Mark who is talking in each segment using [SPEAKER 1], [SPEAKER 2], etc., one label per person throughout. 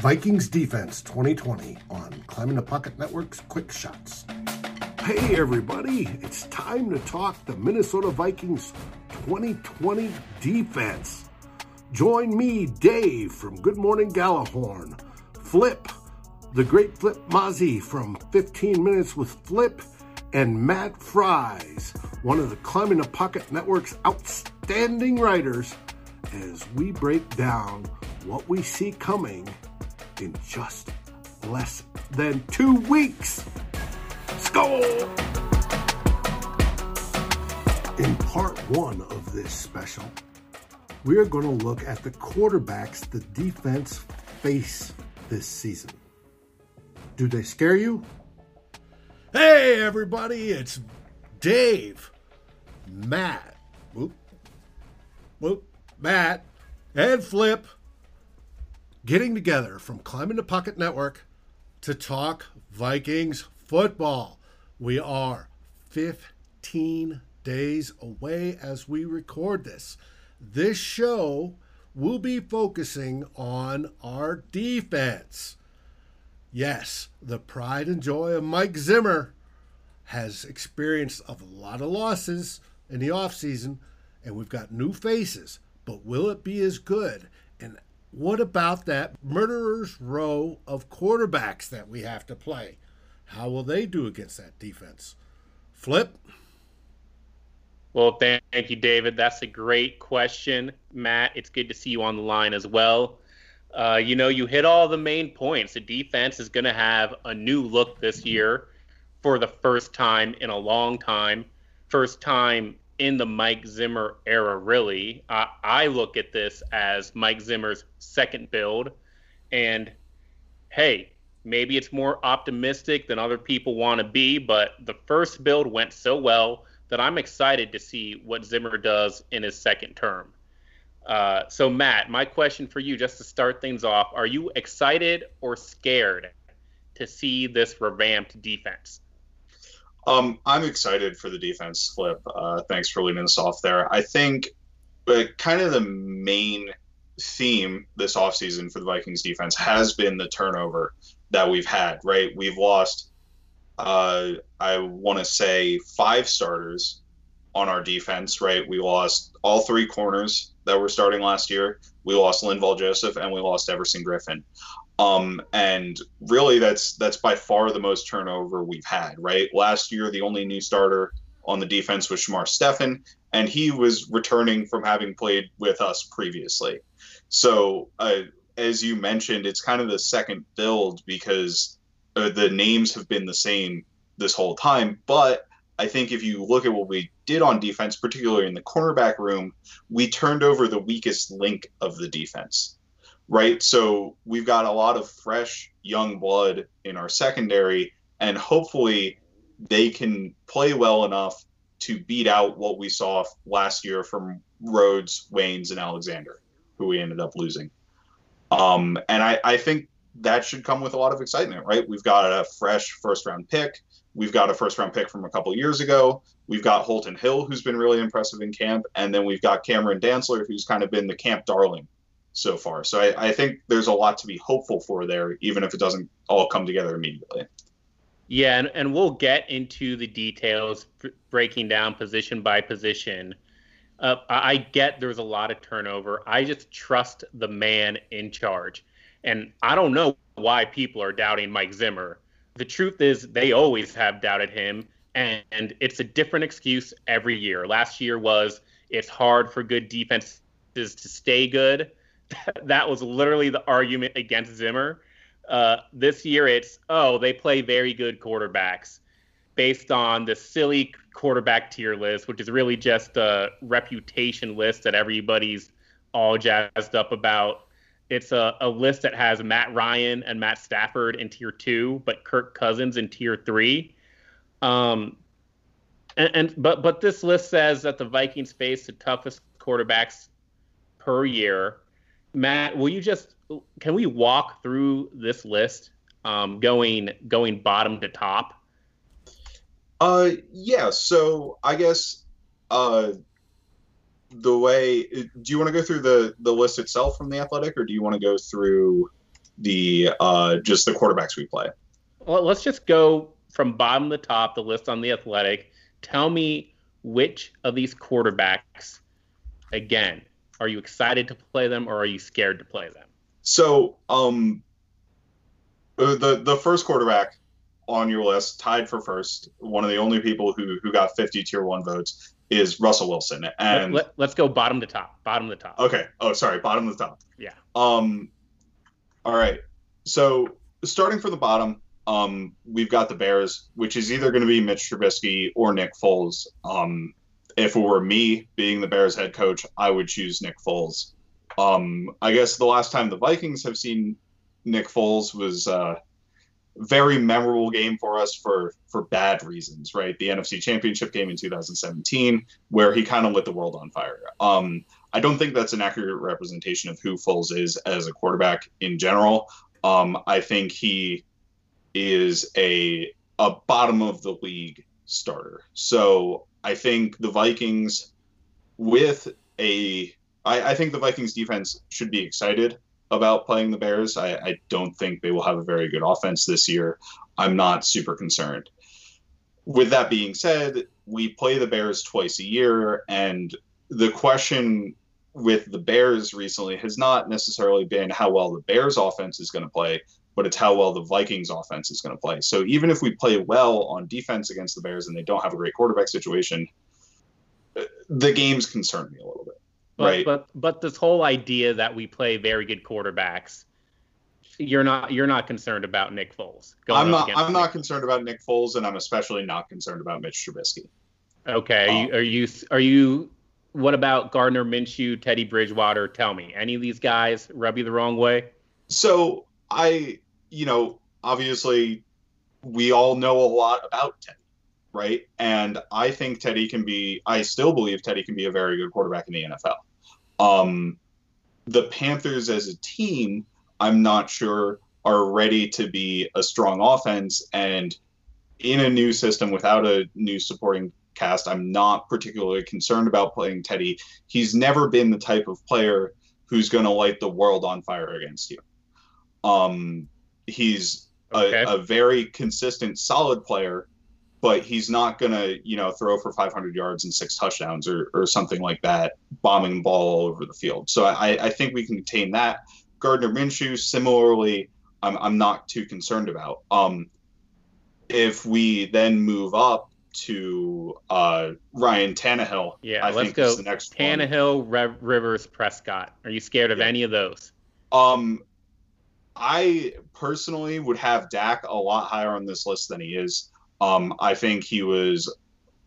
[SPEAKER 1] Vikings Defense 2020 on Climbing the Pocket Network's Quick Shots. Hey, everybody, it's time to talk the Minnesota Vikings 2020 defense. Join me, Dave from Good Morning Gjallarhorn, Flip, the great Flip Mazzi from 15 Minutes with Flip, and Matt Fries, one of the Climbing the Pocket Network's outstanding writers, as we break down what we see coming in just less than two weeks. Skol! In part one of this special, we are going to look at the quarterbacks the defense face this season. Do they scare you? Hey, everybody, it's Dave, Matt, whoop, whoop, Matt, and Flip getting together from Climbing the Pocket Network to talk Vikings football. We are 15 days away as we record this. This show will be focusing on our defense. Yes, the pride and joy of Mike Zimmer has experienced a lot of losses in the offseason, and we've got new faces. But will it be as good? What about that murderer's row of quarterbacks that we have to play? How will they do against that defense? Flip?
[SPEAKER 2] Well, thank you, David. That's a great question. Matt, it's good to see you on the line as well. Uh, you know, you hit all the main points. The defense is going to have a new look this year for the first time in a long time. First time in the Mike Zimmer era, really. I, I look at this as Mike Zimmer's second build. And hey, maybe it's more optimistic than other people want to be, but the first build went so well that I'm excited to see what Zimmer does in his second term. Uh, so, Matt, my question for you, just to start things off, are you excited or scared to see this revamped defense?
[SPEAKER 3] Um, I'm excited for the defense flip. Uh, thanks for leading us off there. I think uh, kind of the main theme this offseason for the Vikings defense has been the turnover that we've had, right? We've lost, uh, I want to say, five starters on our defense, right? We lost all three corners that were starting last year. We lost Linval Joseph and we lost Everson Griffen. Um, and really, that's that's by far the most turnover we've had. Right, last year the only new starter on the defense was Shamar Stephen, and he was returning from having played with us previously. So, uh, as you mentioned, it's kind of the second build because uh, the names have been the same this whole time. But I think if you look at what we did on defense, particularly in the cornerback room, we turned over the weakest link of the defense right? So we've got a lot of fresh young blood in our secondary, and hopefully they can play well enough to beat out what we saw last year from Rhodes, Waynes, and Alexander, who we ended up losing. Um, and I, I think that should come with a lot of excitement, right? We've got a fresh first round pick. We've got a first round pick from a couple years ago. We've got Holton Hill, who's been really impressive in camp. And then we've got Cameron Dantzler, who's kind of been the camp darling so far. So I, I think there's a lot to be hopeful for there, even if it doesn't all come together immediately.
[SPEAKER 2] Yeah, and, and we'll get into the details, breaking down position by position. Uh, I get there's a lot of turnover. I just trust the man in charge. And I don't know why people are doubting Mike Zimmer. The truth is, they always have doubted him, and, and it's a different excuse every year. Last year was it's hard for good defenses to stay good that was literally the argument against Zimmer. Uh, this year, it's oh they play very good quarterbacks based on the silly quarterback tier list, which is really just a reputation list that everybody's all jazzed up about. It's a, a list that has Matt Ryan and Matt Stafford in tier two, but Kirk Cousins in tier three. Um, and, and but but this list says that the Vikings face the toughest quarterbacks per year Matt, will you just can we walk through this list, um, going going bottom to top?
[SPEAKER 3] Uh, yeah. So I guess uh, the way do you want to go through the the list itself from the Athletic, or do you want to go through the uh, just the quarterbacks we play.
[SPEAKER 2] Well, let's just go from bottom to top, the list on the Athletic. Tell me which of these quarterbacks, again, are you excited to play them or are you scared to play them?
[SPEAKER 3] So, um, uh, the the first quarterback on your list, tied for first, one of the only people who who got 50 tier one votes is Russell Wilson. And
[SPEAKER 2] let, us go bottom to top. Bottom to top.
[SPEAKER 3] Okay. Oh, sorry. Bottom to top.
[SPEAKER 2] Yeah.
[SPEAKER 3] Um. All right. So starting from the bottom, um, we've got the Bears, which is either going to be Mitch Trubisky or Nick Foles. Um, if it were me being the Bears head coach, I would choose Nick Foles. Um, I guess the last time the Vikings have seen Nick Foles was a very memorable game for us for for bad reasons, right? The NFC Championship game in 2017, where he kind of lit the world on fire. Um, I don't think that's an accurate representation of who Foles is as a quarterback in general. Um, I think he is a a bottom of the league starter. So I think the Vikings, with a, I, I think the Vikings defense should be excited about playing the Bears. I, I don't think they will have a very good offense this year. I'm not super concerned. With that being said, we play the Bears twice a year, and the question with the Bears recently has not necessarily been how well the Bears offense is going to play, but it's how well the Vikings offense is going to play. So even if we play well on defense against the Bears and they don't have a great quarterback situation, the games concern me a little bit.
[SPEAKER 2] But,
[SPEAKER 3] right.
[SPEAKER 2] But but this whole idea that we play very good quarterbacks, you're not you're not concerned about Nick Foles.
[SPEAKER 3] I'm not I'm not concerned about Nick Foles, and I'm especially not concerned about Mitch Trubisky.
[SPEAKER 2] Okay, um, are you are you? What about Gardner Minshew, Teddy Bridgewater? Tell me, any of these guys rub you the wrong way?
[SPEAKER 3] So I, you know, obviously, we all know a lot about Teddy right? And I think Teddy can be. I still believe Teddy can be a very good quarterback in the NFL. Um, the Panthers as a team, I'm not sure are ready to be a strong offense and in a new system without a new supporting cast. I'm not particularly concerned about playing Teddy. He's never been the type of player who's going to light the world on fire against you. Um, he's okay. a, a very consistent, solid player but he's not going to, you know, throw for 500 yards and six touchdowns or, or something like that, bombing the ball all over the field. So I, I think we can contain that. Gardner Minshew, similarly, I'm, I'm not too concerned about. Um, if we then move up to uh, Ryan Tannehill,
[SPEAKER 2] yeah, I let's go. the next Tannehill, Rev- Rivers, Prescott. Are you scared of yeah. any of those?
[SPEAKER 3] Um, I personally would have Dak a lot higher on this list than he is. Um, I think he was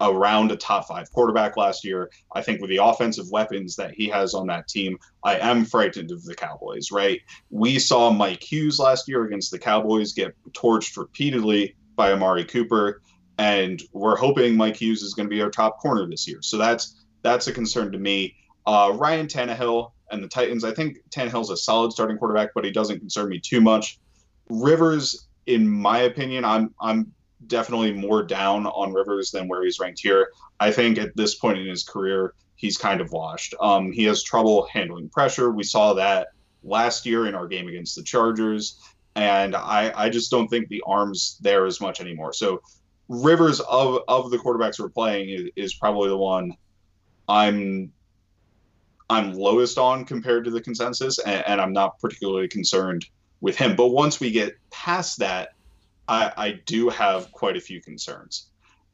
[SPEAKER 3] around a top five quarterback last year. I think with the offensive weapons that he has on that team, I am frightened of the Cowboys, right? We saw Mike Hughes last year against the Cowboys get torched repeatedly by Amari Cooper, and we're hoping Mike Hughes is going to be our top corner this year. So that's that's a concern to me. Uh, Ryan Tannehill and the Titans, I think Tannehill's a solid starting quarterback, but he doesn't concern me too much. Rivers, in my opinion, I'm I'm definitely more down on Rivers than where he's ranked here. I think at this point in his career, he's kind of washed. Um, he has trouble handling pressure. We saw that last year in our game against the Chargers, and I, I just don't think the arms there as much anymore. So Rivers of of the quarterbacks we're playing is, is probably the one I'm I'm lowest on compared to the consensus, and, and I'm not particularly concerned with him. But once we get past that, I, I do have quite a few concerns.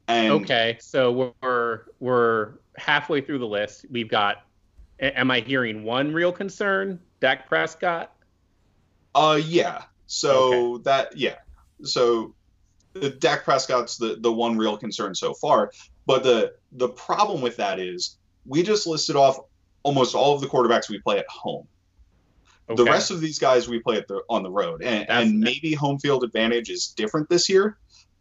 [SPEAKER 3] And
[SPEAKER 2] okay, so we're we're halfway through the list. We've got. Am I hearing one real concern, Dak Prescott?
[SPEAKER 3] Uh, yeah. So okay. that yeah. So uh, Dak Prescott's the the one real concern so far. But the the problem with that is we just listed off almost all of the quarterbacks we play at home. Okay. The rest of these guys we play at the, on the road, and, and maybe home field advantage is different this year,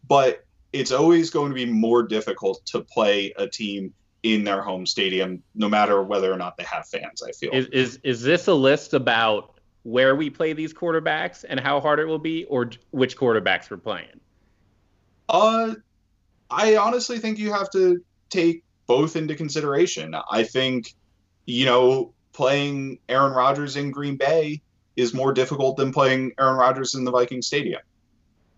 [SPEAKER 3] but it's always going to be more difficult to play a team in their home stadium, no matter whether or not they have fans. I feel
[SPEAKER 2] is is, is this a list about where we play these quarterbacks and how hard it will be, or which quarterbacks we're playing?
[SPEAKER 3] Uh, I honestly think you have to take both into consideration. I think, you know, playing Aaron Rodgers in Green Bay is more difficult than playing Aaron Rodgers in the Viking Stadium,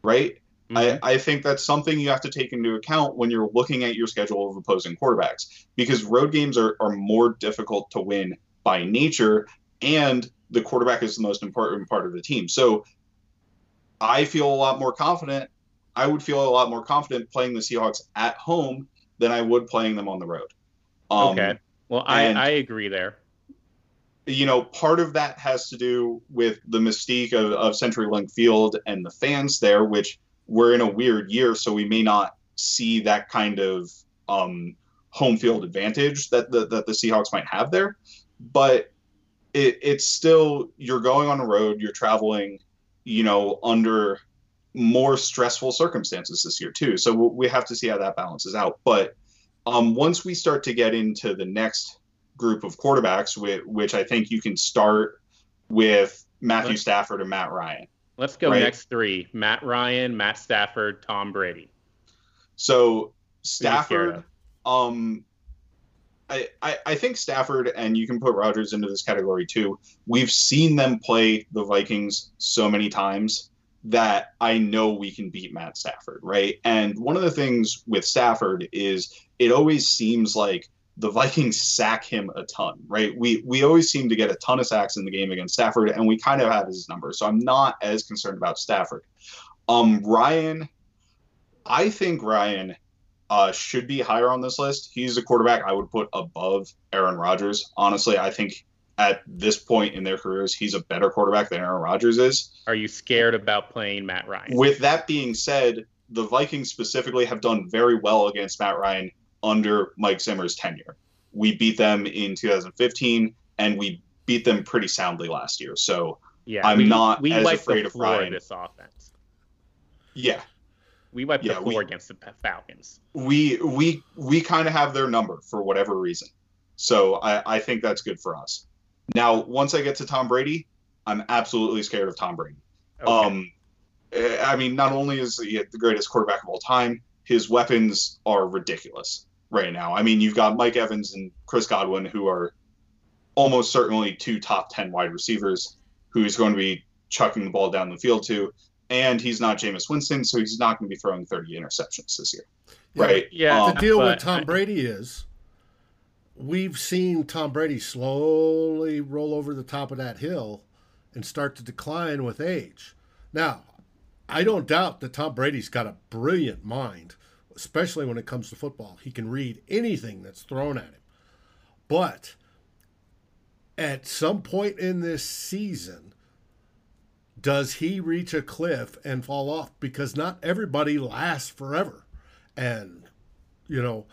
[SPEAKER 3] right? Mm-hmm. I, I think that's something you have to take into account when you're looking at your schedule of opposing quarterbacks because road games are, are more difficult to win by nature, and the quarterback is the most important part of the team. So I feel a lot more confident. I would feel a lot more confident playing the Seahawks at home than I would playing them on the road.
[SPEAKER 2] Um, okay. Well, I, I agree there.
[SPEAKER 3] You know, part of that has to do with the mystique of, of CenturyLink Field and the fans there, which we're in a weird year, so we may not see that kind of um, home field advantage that the, that the Seahawks might have there. But it, it's still you're going on a road, you're traveling, you know, under more stressful circumstances this year too. So we have to see how that balances out. But um, once we start to get into the next group of quarterbacks, which, which I think you can start with Matthew Stafford and Matt Ryan.
[SPEAKER 2] Let's go right? next three: Matt Ryan, Matt Stafford, Tom Brady.
[SPEAKER 3] So Stafford, um, I, I, I think Stafford and you can put Rodgers into this category too. We've seen them play the Vikings so many times that I know we can beat Matt Stafford, right? And one of the things with Stafford is it always seems like the Vikings sack him a ton, right? We we always seem to get a ton of sacks in the game against Stafford, and we kind of have his number. So I'm not as concerned about Stafford. Um, Ryan, I think Ryan uh, should be higher on this list. He's a quarterback I would put above Aaron Rodgers. Honestly, I think at this point in their careers, he's a better quarterback than Aaron Rodgers is.
[SPEAKER 2] Are you scared about playing Matt Ryan?
[SPEAKER 3] With that being said, the Vikings specifically have done very well against Matt Ryan under Mike Zimmer's tenure. We beat them in 2015, and we beat them pretty soundly last year. So yeah, I'm we, not we as afraid of Ryan.
[SPEAKER 2] This offense.
[SPEAKER 3] Yeah,
[SPEAKER 2] we wiped yeah, the floor we, against the Falcons.
[SPEAKER 3] We we we kind of have their number for whatever reason. So I, I think that's good for us. Now, once I get to Tom Brady, I'm absolutely scared of Tom Brady. Okay. Um, eh, I mean, not only is he the greatest quarterback of all time, his weapons are ridiculous right now. I mean, you've got Mike Evans and Chris Godwin, who are almost certainly two top 10 wide receivers who he's going to be chucking the ball down the field to. And he's not Jameis Winston, so he's not going to be throwing 30 interceptions this year.
[SPEAKER 1] Yeah,
[SPEAKER 3] right?
[SPEAKER 1] Yeah. Um, the deal with Tom Brady is we've seen Tom Brady slowly roll over the top of that hill and start to decline with age. Now, I don't doubt that Tom Brady's got a brilliant mind, especially when it comes to football. He can read anything that's thrown at him. But at some point in this season, does he reach a cliff and fall off? Because not everybody lasts forever. And, you know,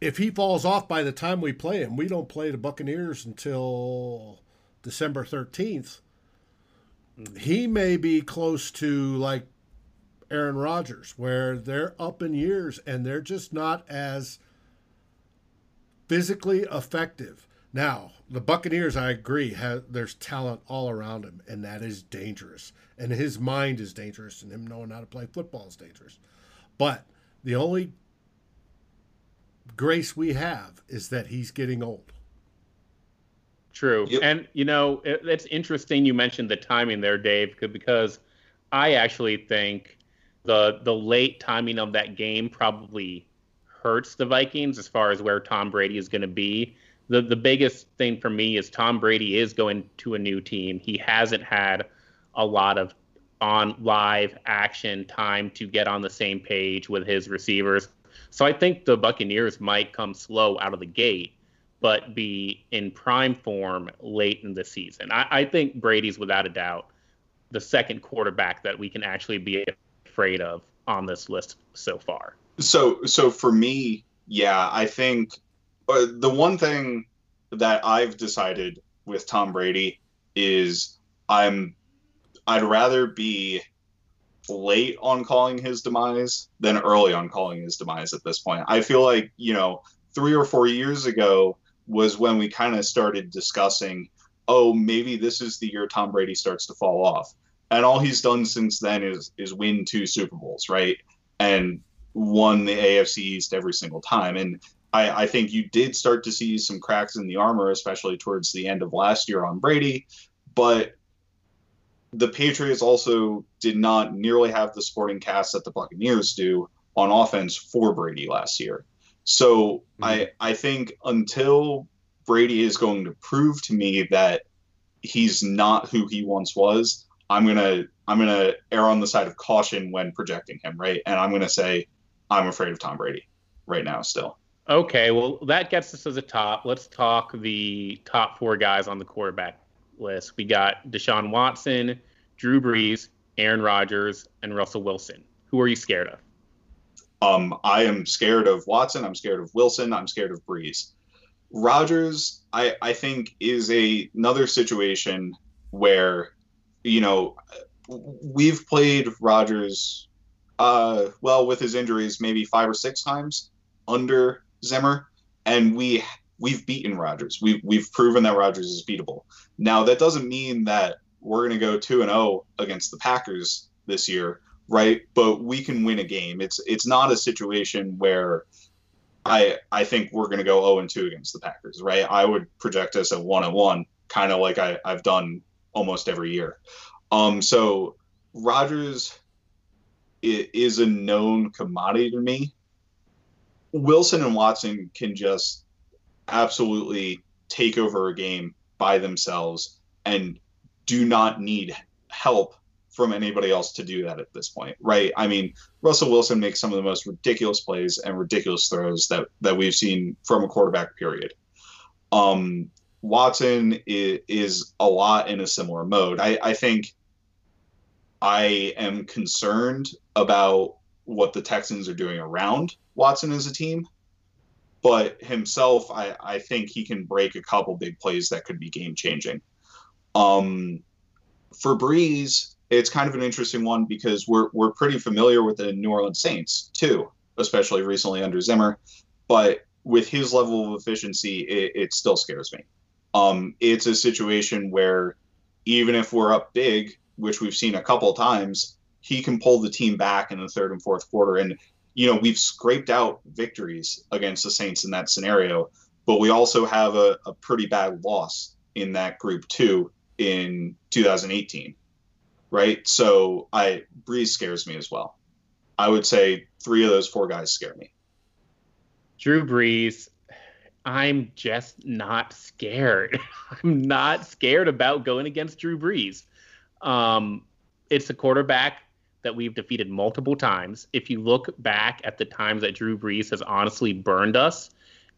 [SPEAKER 1] if he falls off by the time we play him, we don't play the Buccaneers until December 13th. Mm-hmm. He may be close to like Aaron Rodgers, where they're up in years and they're just not as physically effective. Now, the Buccaneers, I agree, have there's talent all around him, and that is dangerous. And his mind is dangerous, and him knowing how to play football is dangerous. But the only grace we have is that he's getting old.
[SPEAKER 2] True. Yep. And, you know, it, it's interesting you mentioned the timing there, Dave, because I actually think the the late timing of that game probably hurts the Vikings as far as where Tom Brady is going to be. The the biggest thing for me is Tom Brady is going to a new team. He hasn't had a lot of on live action time to get on the same page with his receivers. So I think the Buccaneers might come slow out of the gate, but be in prime form late in the season. I, I think Brady's without a doubt the second quarterback that we can actually be afraid of on this list so far.
[SPEAKER 3] So, so for me, yeah, I think uh, the one thing that I've decided with Tom Brady is I'm I'd rather be late on calling his demise than early on calling his demise at this point. I feel like, you know, three or four years ago was when we kind of started discussing, oh, maybe this is the year Tom Brady starts to fall off. And all he's done since then is is win two Super Bowls, right? And won the AFC East every single time. And I, I think you did start to see some cracks in the armor, especially towards the end of last year on Brady. but the Patriots also did not nearly have the sporting cast that the Buccaneers do on offense for Brady last year. So mm-hmm. I I think until Brady is going to prove to me that he's not who he once was, I'm gonna I'm gonna err on the side of caution when projecting him, right? And I'm gonna say I'm afraid of Tom Brady right now still.
[SPEAKER 2] Okay, well that gets us to the top. Let's talk the top four guys on the quarterback list. We got Deshaun Watson, Drew Brees, Aaron Rodgers, and Russell Wilson. Who are you scared of?
[SPEAKER 3] Um, I am scared of Watson. I'm scared of Wilson. I'm scared of Brees. Rodgers, I, I think, is a, another situation where, you know, we've played Rodgers, uh, well, with his injuries, maybe five or six times under Zimmer, and we we've beaten Rodgers. We've we've proven that Rodgers is beatable. Now that doesn't mean that we're going to go two and zero oh against the Packers this year, right? But we can win a game. It's it's not a situation where I I think we're going to go 0 and 2 against the Packers, right? I would project us at one and one, kind of like I, I've done almost every year. Um, so Rodgers is a known commodity to me. Wilson and Watson can just absolutely take over a game by themselves and do not need help from anybody else to do that at this point, right? I mean, Russell Wilson makes some of the most ridiculous plays and ridiculous throws that that we've seen from a quarterback. Period. Um, Watson is, a lot in a similar mode. I, I think I am concerned about what the Texans are doing around Watson as a team but himself, I, I think he can break a couple big plays that could be game changing. Um, for Brees, it's kind of an interesting one because we're we're pretty familiar with the New Orleans Saints too, especially recently under Zimmer. But with his level of efficiency, it, it still scares me. Um, it's a situation where even if we're up big, which we've seen a couple times, he can pull the team back in the third and fourth quarter. And you know, we've scraped out victories against the Saints in that scenario, but we also have a, a pretty bad loss in that group too in 2018. Right. So I Brees scares me as well. I would say three of those four guys scare me.
[SPEAKER 2] Drew Brees, I'm just not scared. I'm not scared about going against Drew Brees. Um, it's a quarterback that we've defeated multiple times. If you look back at the times that Drew Brees has honestly burned us,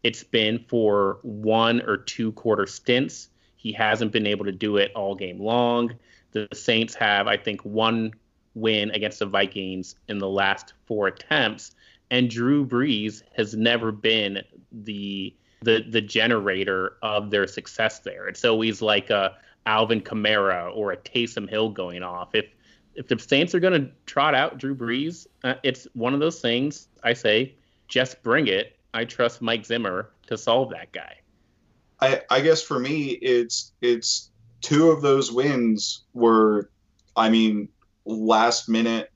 [SPEAKER 2] it's been for one or two quarter stints. He hasn't been able to do it all game long. The Saints have, I think, one win against the Vikings in the last four attempts, and Drew Brees has never been the the the generator of their success there. It's always like a Alvin Kamara or a Taysom Hill going off. If if the Saints are going to trot out Drew Brees, uh, it's one of those things I say, just bring it. I trust Mike Zimmer to solve that guy.
[SPEAKER 3] I, I guess for me, it's it's two of those wins were, I mean, last minute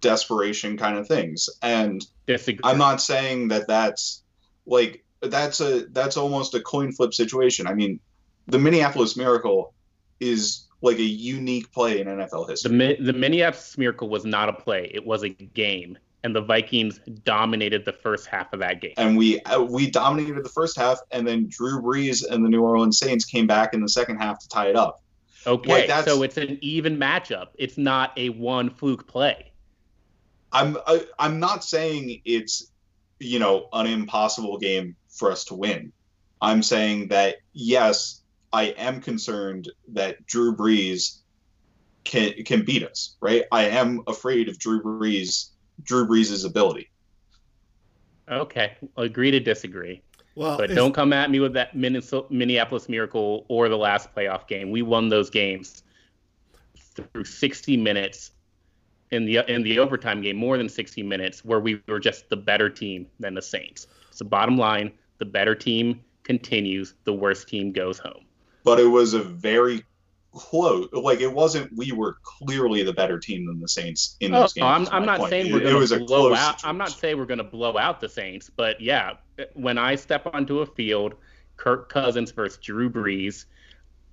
[SPEAKER 3] desperation kind of things, and
[SPEAKER 2] Disagree.
[SPEAKER 3] I'm not saying that that's like that's a that's almost a coin flip situation. I mean, the Minneapolis Miracle is like a unique play in NFL history.
[SPEAKER 2] The, the Minneapolis Miracle was not a play; it was a game, and the Vikings dominated the first half of that game.
[SPEAKER 3] And we uh, we dominated the first half, and then Drew Brees and the New Orleans Saints came back in the second half to tie it up.
[SPEAKER 2] Okay, like so it's an even matchup. It's not a one fluke play.
[SPEAKER 3] I'm I, am i am not saying it's you know an impossible game for us to win. I'm saying that yes, I am concerned that Drew Brees can can beat us, right? I am afraid of Drew Brees Drew Brees' ability.
[SPEAKER 2] Okay, agree to disagree. Well, but if, don't come at me with that Minneapolis Miracle or the last playoff game. We won those games through 60 minutes in the in the overtime game, more than 60 minutes, where we were just the better team than the Saints. So bottom line, the better team continues, the worst team goes home
[SPEAKER 3] but it was a very close. Like it wasn't. We were clearly the better team than the Saints in oh, those oh, games.
[SPEAKER 2] I'm, I'm not point. saying we're going to blow out. Situation. I'm not saying we're going to blow out the Saints, but yeah, when I step onto a field, Kirk Cousins versus Drew Brees.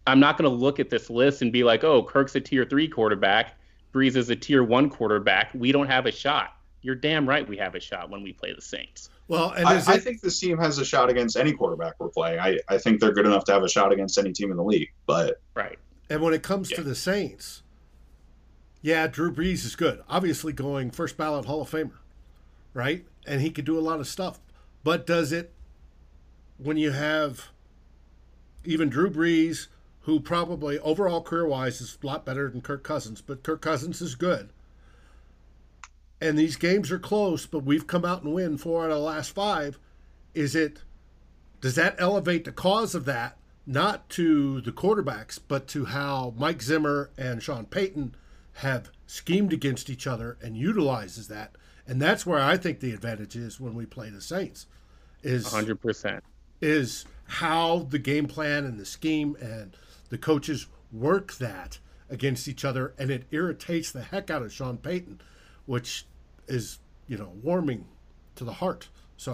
[SPEAKER 2] I'm not going to look at this list and be like, oh, Kirk's a tier three quarterback, Brees is a tier one quarterback. We don't have a shot. You're damn right we have a shot when we play the Saints.
[SPEAKER 3] Well, and I, it... I, think this team has a shot against any quarterback we're playing. I, I think they're good enough to have a shot against any team in the league. But
[SPEAKER 2] right.
[SPEAKER 1] And when it comes yeah. to the Saints, yeah, Drew Brees is good. Obviously, going first ballot Hall of Famer, right? And he could do a lot of stuff. But does it when you have even Drew Brees, who probably overall career wise is a lot better than Kirk Cousins, but Kirk Cousins is good. And these games are close, but we've come out and win four out of the last five. Is it does that elevate the cause of that not to the quarterbacks, but to how Mike Zimmer and Sean Payton have schemed against each other and utilizes that? And that's where I think the advantage is when we play the Saints. Is
[SPEAKER 2] 100%
[SPEAKER 1] is how the game plan and the scheme and the coaches work that against each other, and it irritates the heck out of Sean Payton, which is you know warming to the heart. So,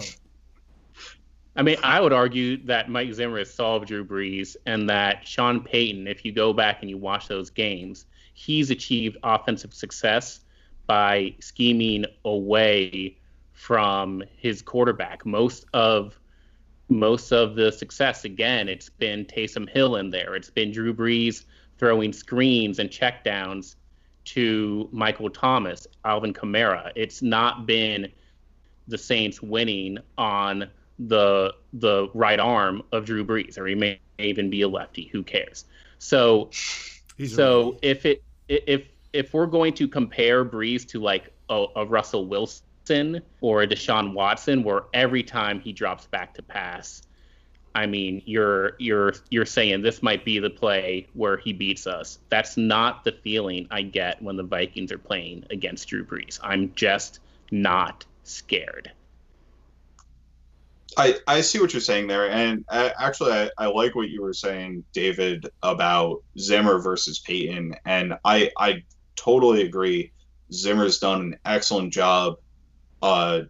[SPEAKER 2] I mean, I would argue that Mike Zimmer has solved Drew Brees, and that Sean Payton, if you go back and you watch those games, he's achieved offensive success by scheming away from his quarterback. Most of most of the success, again, it's been Taysom Hill in there. It's been Drew Brees throwing screens and checkdowns to Michael Thomas, Alvin Kamara. It's not been the Saints winning on the the right arm of Drew Brees, or he may even be a lefty. Who cares? So, He's so if it if if we're going to compare Brees to like a, a Russell Wilson or a Deshaun Watson, where every time he drops back to pass, I mean, you're you're you're saying this might be the play where he beats us. That's not the feeling I get when the Vikings are playing against Drew Brees. I'm just not scared.
[SPEAKER 3] I, I see what you're saying there, and I, actually, I, I like what you were saying, David, about Zimmer versus Payton, and I I totally agree. Zimmer's done an excellent job uh,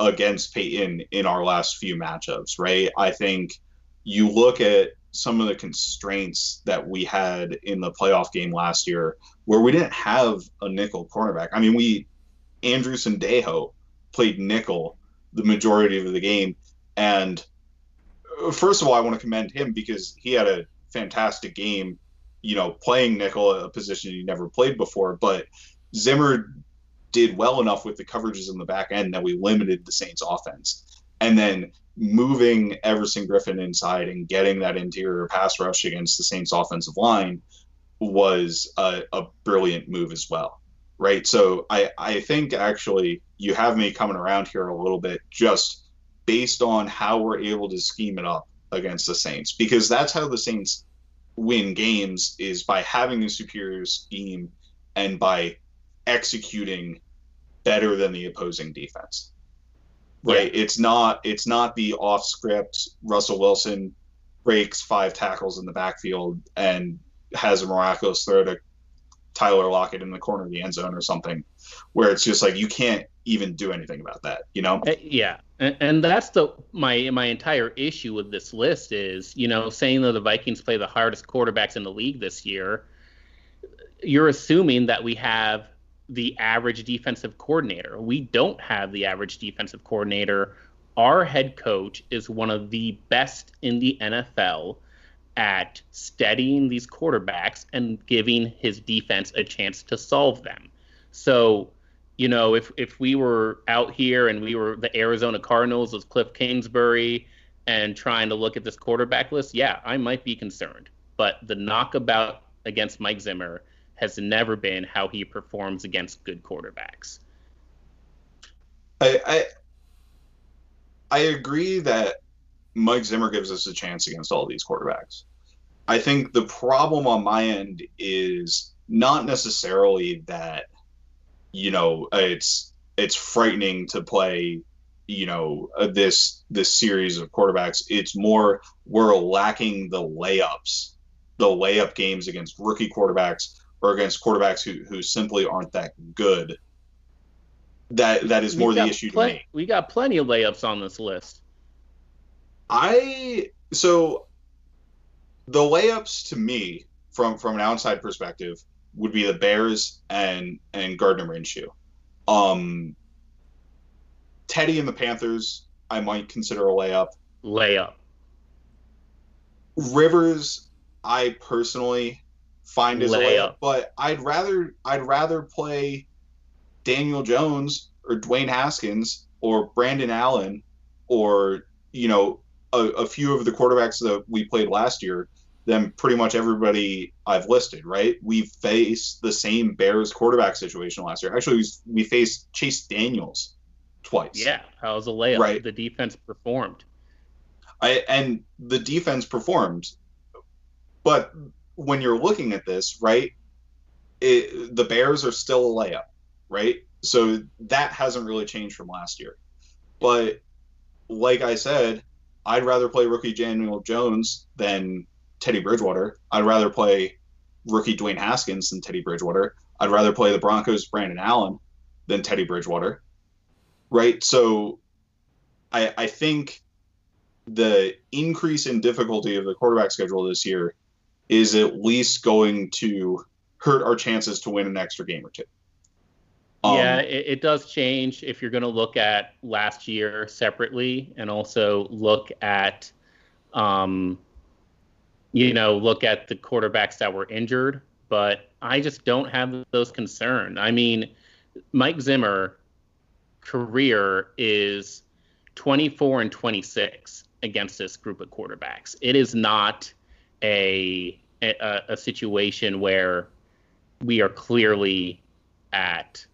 [SPEAKER 3] against Payton in our last few matchups, right? I think you look at some of the constraints that we had in the playoff game last year where we didn't have a nickel cornerback. I mean, we, Andrew Sendejo played nickel the majority of the game. And uh, first of all, I want to commend him because he had a fantastic game, you know, playing nickel, a position he never played before. But Zimmer did well enough with the coverages in the back end that we limited the Saints offense. And then moving Everson Griffen inside and getting that interior pass rush against the Saints offensive line was a, a brilliant move as well. Right. So I, I think actually you have me coming around here a little bit just based on how we're able to scheme it up against the Saints because that's how the Saints win games is by having a superior scheme and by executing better than the opposing defense. Right? Yeah. It's not it's not the off script Russell Wilson breaks five tackles in the backfield and has a miraculous throw to Tyler Lockett in the corner of the end zone or something, where it's just like you can't even do anything about that, you know?
[SPEAKER 2] Uh, yeah, and, and, that's the my my entire issue with this list is you know saying that the Vikings play the hardest quarterbacks in the league this year. You're assuming that we have the average defensive coordinator. We don't have the average defensive coordinator. Our head coach is one of the best in the NFL at studying these quarterbacks and giving his defense a chance to solve them. So, you know, if if we were out here and we were the Arizona Cardinals with Cliff Kingsbury and trying to look at this quarterback list, yeah, I might be concerned. But the knockabout against Mike Zimmer has never been how he performs against good quarterbacks.
[SPEAKER 3] I, I I agree that Mike Zimmer gives us a chance against all these quarterbacks. I think the problem on my end is not necessarily that you know it's it's frightening to play you know uh, this this series of quarterbacks it's more we're lacking the layups the layup games against rookie quarterbacks or against quarterbacks who, who simply aren't that good. That that is more the issue to me.
[SPEAKER 2] We got plenty of layups on this list.
[SPEAKER 3] I so the layups to me, from from an outside perspective, would be the Bears and and Gardner Minshew. Um, Teddy and the Panthers, I might consider a layup.
[SPEAKER 2] Layup.
[SPEAKER 3] Rivers, I personally find his
[SPEAKER 2] Layup.
[SPEAKER 3] layup, but I'd rather I'd rather play Daniel Jones or Dwayne Haskins or Brandon Allen or you know a, a few of the quarterbacks that we played last year than pretty much everybody I've listed. Right? We faced the same Bears quarterback situation last year. Actually, we, we faced Chase Daniels twice.
[SPEAKER 2] Yeah, that was a layup.
[SPEAKER 3] Right.
[SPEAKER 2] The defense performed.
[SPEAKER 3] I, and the defense performed. But when you're looking at this, right, it, the Bears are still a layup, right? So that hasn't really changed from last year. But like I said, I'd rather play rookie Daniel Jones than Teddy Bridgewater. I'd rather play rookie Dwayne Haskins than Teddy Bridgewater. I'd rather play the Broncos Brandon Allen than Teddy Bridgewater. Right? So I I think the increase in difficulty of the quarterback schedule this year is at least going to hurt our chances to win an extra game or two. Um,
[SPEAKER 2] yeah, it, it does change if you're going to look at last year separately and also look at, um, you know, look at the quarterbacks that were injured. But I just don't have those concerns. I mean, Mike Zimmer career is 24 and 26 against this group of quarterbacks. It is not a a, a situation where we are clearly at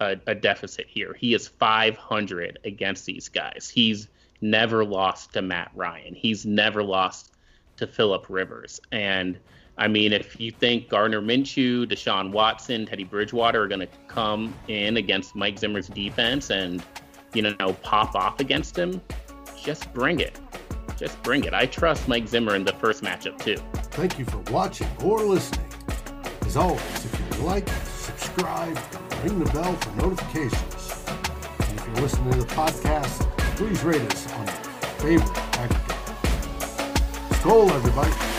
[SPEAKER 2] a, a deficit here. He is 500 against these guys. He's never lost to Matt Ryan. He's never lost to Philip Rivers. And I mean, if you think Gardner Minshew, Deshaun Watson, Teddy Bridgewater are going to come in against Mike Zimmer's defense and, you know, pop off against him, just bring it. Just bring it. I trust Mike Zimmer in the first matchup, too.
[SPEAKER 1] Thank you for watching or listening. As always, if you like, subscribe, ring the bell for notifications. And if you're listening to the podcast, please rate us on your favorite aggregator. Skol, everybody.